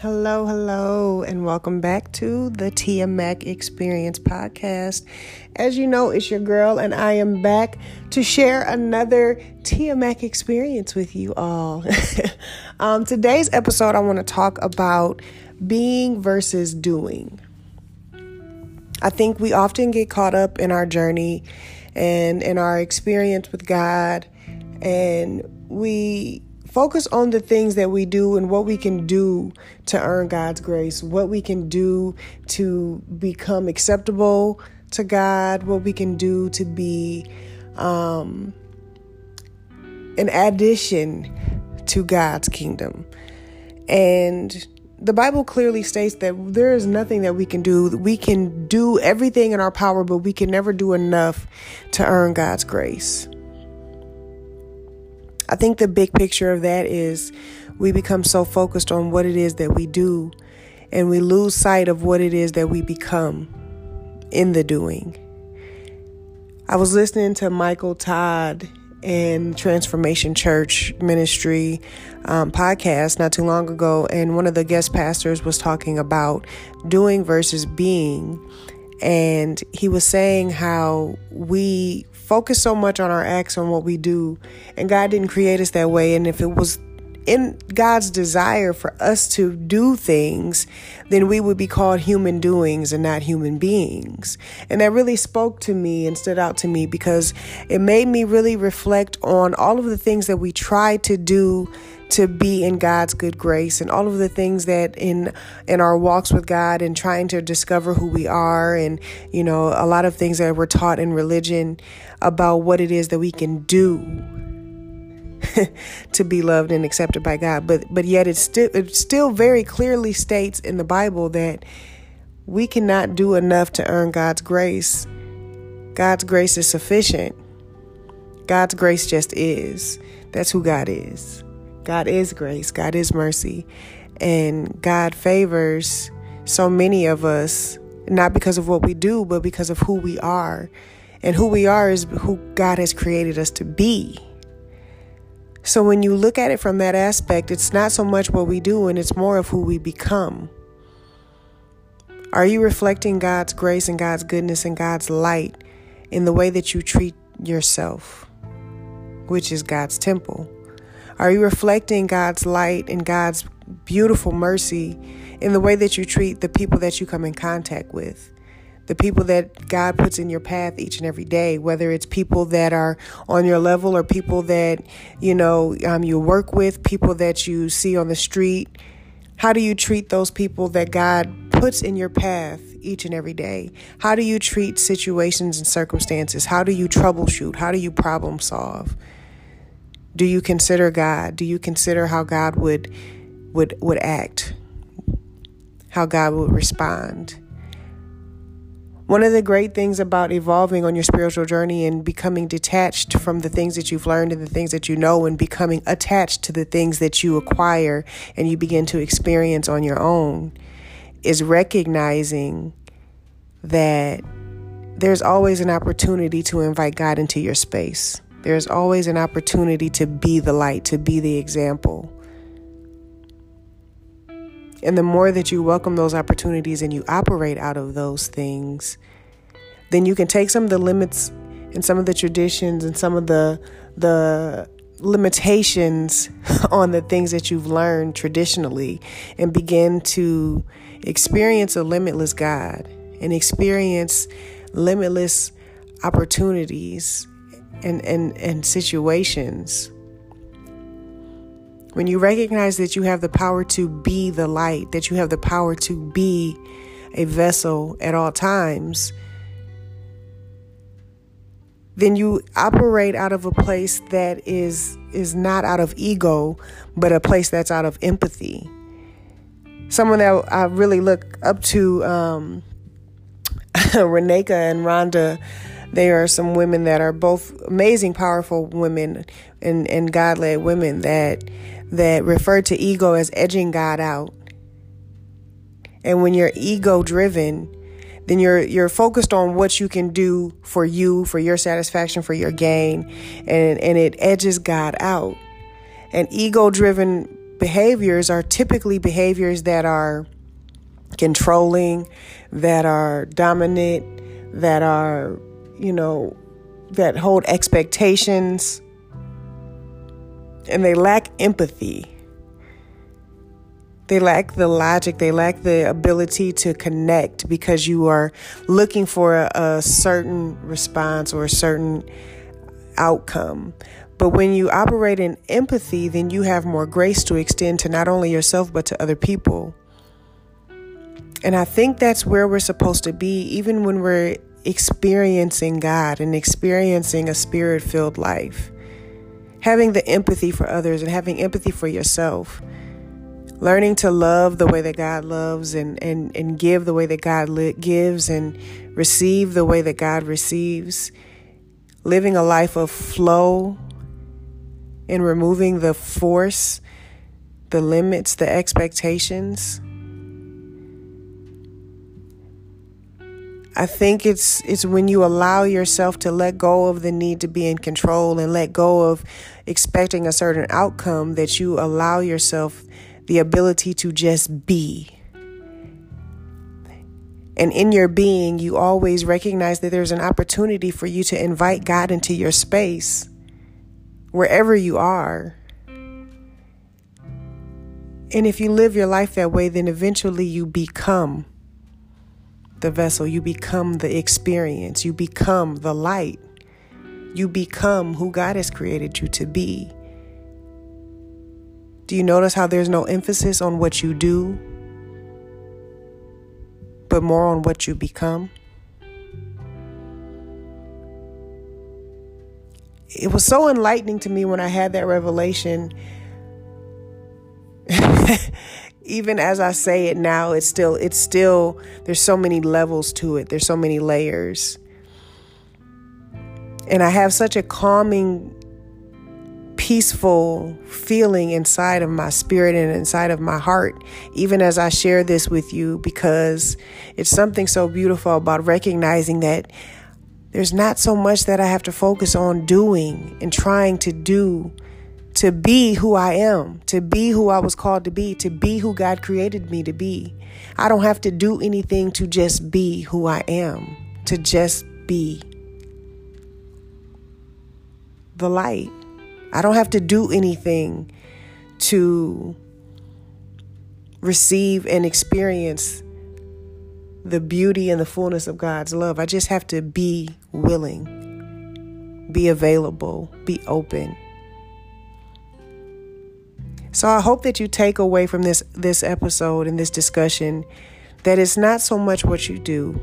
Hello, hello, and welcome back to the Tia Mac Experience podcast. As you know, it's your girl, and I am back to share another Tia Mac experience with you all. um, today's episode, I want to talk about being versus doing. I think we often get caught up in our journey and in our experience with God, and we focus on the things that we do and what we can do to earn God's grace, what we can do to become acceptable to God, what we can do to be um, an addition to God's kingdom. And the Bible clearly states that there is nothing that we can do. We can do everything in our power, but we can never do enough to earn God's grace. I think the big picture of that is we become so focused on what it is that we do and we lose sight of what it is that we become in the doing. I was listening to Michael Todd and Transformation Church Ministry um, podcast not too long ago, and one of the guest pastors was talking about doing versus being. And he was saying how we focus so much on our acts, on what we do, and God didn't create us that way. And if it was in God's desire for us to do things, then we would be called human doings and not human beings. And that really spoke to me and stood out to me because it made me really reflect on all of the things that we try to do to be in God's good grace and all of the things that in in our walks with God and trying to discover who we are and you know a lot of things that we're taught in religion about what it is that we can do to be loved and accepted by God. But but yet it still it still very clearly states in the Bible that we cannot do enough to earn God's grace. God's grace is sufficient. God's grace just is. That's who God is God is grace, God is mercy, and God favors so many of us, not because of what we do, but because of who we are. And who we are is who God has created us to be. So when you look at it from that aspect, it's not so much what we do, and it's more of who we become. Are you reflecting God's grace and God's goodness and God's light in the way that you treat yourself, which is God's temple? Are you reflecting God's light and God's beautiful mercy in the way that you treat the people that you come in contact with? The people that God puts in your path each and every day, whether it's people that are on your level or people that, you know, um, you work with, people that you see on the street. How do you treat those people that God puts in your path each and every day? How do you treat situations and circumstances? How do you troubleshoot? How do you problem solve? Do you consider God? Do you consider how God would would would act? How God would respond? One of the great things about evolving on your spiritual journey and becoming detached from the things that you've learned and the things that you know and becoming attached to the things that you acquire and you begin to experience on your own is recognizing that there's always an opportunity to invite God into your space. There's always an opportunity to be the light, to be the example. And the more that you welcome those opportunities and you operate out of those things, then you can take some of the limits and some of the traditions and some of the the limitations on the things that you've learned traditionally and begin to experience a limitless God and experience limitless opportunities and, and, and situations. When you recognize that you have the power to be the light, that you have the power to be a vessel at all times, then you operate out of a place that is is not out of ego, but a place that's out of empathy. Someone that I really look up to, um, Reneka and Rhonda there are some women that are both amazing, powerful women and, and God led women that that refer to ego as edging God out. And when you're ego driven, then you're you're focused on what you can do for you, for your satisfaction, for your gain, and, and it edges God out. And ego driven behaviors are typically behaviors that are controlling, that are dominant, that are, you know, that hold expectations, and they lack empathy. They lack the logic, they lack the ability to connect because you are looking for a, a certain response or a certain outcome. But when you operate in empathy, then you have more grace to extend to not only yourself, but to other people. And I think that's where we're supposed to be, even when we're experiencing God and experiencing a spirit filled life. Having the empathy for others and having empathy for yourself learning to love the way that God loves and, and, and give the way that God li- gives and receive the way that God receives, living a life of flow and removing the force, the limits, the expectations. I think it's it's when you allow yourself to let go of the need to be in control and let go of expecting a certain outcome that you allow yourself the ability to just be. And in your being, you always recognize that there's an opportunity for you to invite God into your space, wherever you are. And if you live your life that way, then eventually you become the vessel, you become the experience, you become the light, you become who God has created you to be. Do you notice how there's no emphasis on what you do, but more on what you become? It was so enlightening to me when I had that revelation. Even as I say it now, it's still, it's still, there's so many levels to it, there's so many layers. And I have such a calming peaceful feeling inside of my spirit and inside of my heart, even as I share this with you, because it's something so beautiful about recognizing that there's not so much that I have to focus on doing and trying to do to be who I am, to be who I was called to be, to be who God created me to be. I don't have to do anything to just be who I am, to just be the light. I don't have to do anything to receive and experience the beauty and the fullness of God's love. I just have to be willing, be available, be open. So I hope that you take away from this this episode and this discussion that it's not so much what you do,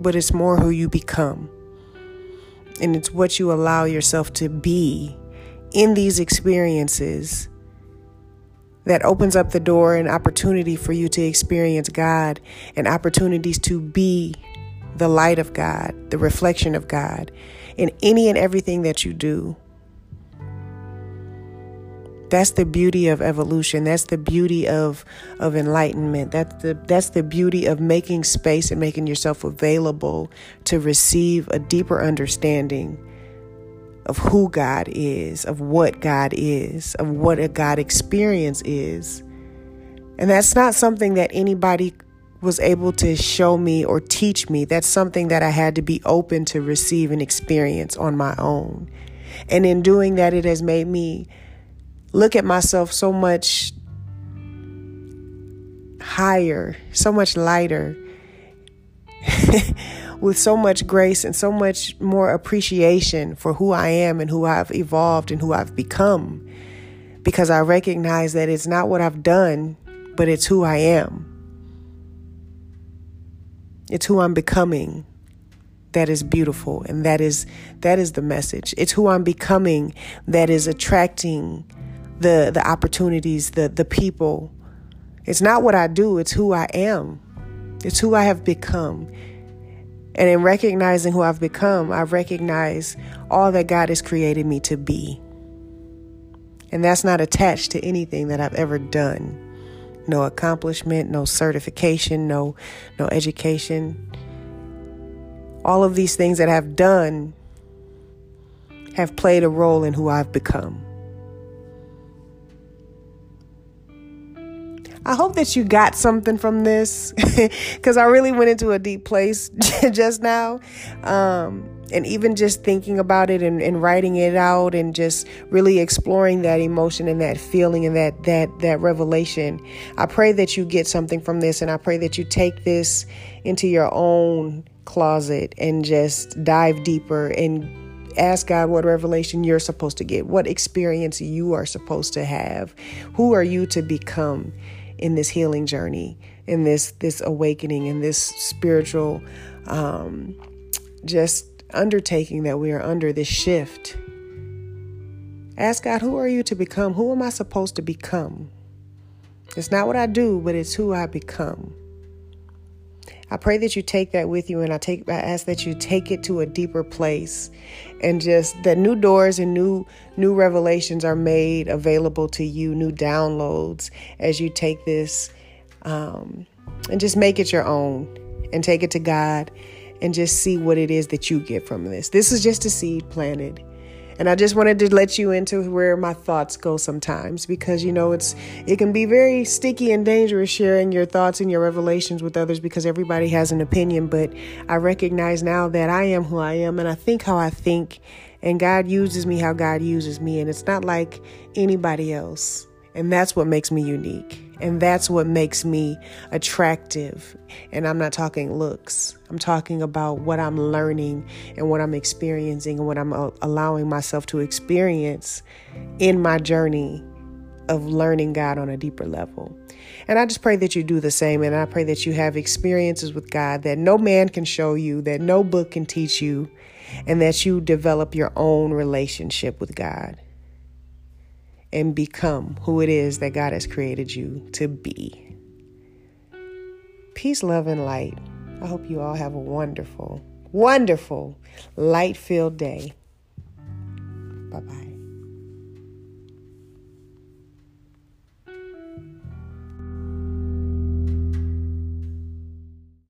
but it's more who you become. And it's what you allow yourself to be in these experiences that opens up the door and opportunity for you to experience God and opportunities to be the light of God, the reflection of God in any and everything that you do. That's the beauty of evolution. That's the beauty of of enlightenment. That's the that's the beauty of making space and making yourself available to receive a deeper understanding of who God is, of what God is, of what a God experience is. And that's not something that anybody was able to show me or teach me. That's something that I had to be open to receive and experience on my own. And in doing that, it has made me look at myself so much higher, so much lighter. with so much grace and so much more appreciation for who I am and who I've evolved and who I've become. Because I recognize that it's not what I've done, but it's who I am. It's who I'm becoming that is beautiful and that is that is the message. It's who I'm becoming that is attracting the the opportunities, the the people. It's not what I do, it's who I am. It's who I have become. And in recognizing who I've become, I recognize all that God has created me to be. And that's not attached to anything that I've ever done. No accomplishment, no certification, no no education. All of these things that I've done have played a role in who I've become. I hope that you got something from this because I really went into a deep place just now. Um, and even just thinking about it and, and, writing it out and just really exploring that emotion and that feeling and that that that revelation i pray that you get something from this and i pray that you take this into your own closet and just dive deeper and ask God what revelation you're supposed to get, what experience you are supposed to have. Who are you to become in this healing journey, in this this awakening, in this spiritual um, just undertaking that we are under, this shift. Ask God, who are you to become? Who am I supposed to become? It's not what I do, but it's who I become. I pray that you take that with you and I take I ask that you take it to a deeper place and just that new doors and new new revelations are made available to you, new downloads as you take this um, and just make it your own and take it to God and just see what it is that you get from this. This is just a seed planted. And I just wanted to let you into where my thoughts go sometimes because you know it's it can be very sticky and dangerous sharing your thoughts and your revelations with others because everybody has an opinion, but I recognize now that I am who I am and I think how I think and God uses me how God uses me and it's not like anybody else. And that's what makes me unique. And that's what makes me attractive. And I'm not talking looks, I'm talking about what I'm learning and what I'm experiencing and what I'm uh, allowing myself to experience in my journey of learning God on a deeper level. And I just pray that you do the same. And I pray that you have experiences with God that no man can show you, that no book can teach you, and that you develop your own relationship with God and become who it is that God has created you to be. Peace, love, and light. I hope you all have a wonderful, wonderful, light filled day. Bye bye.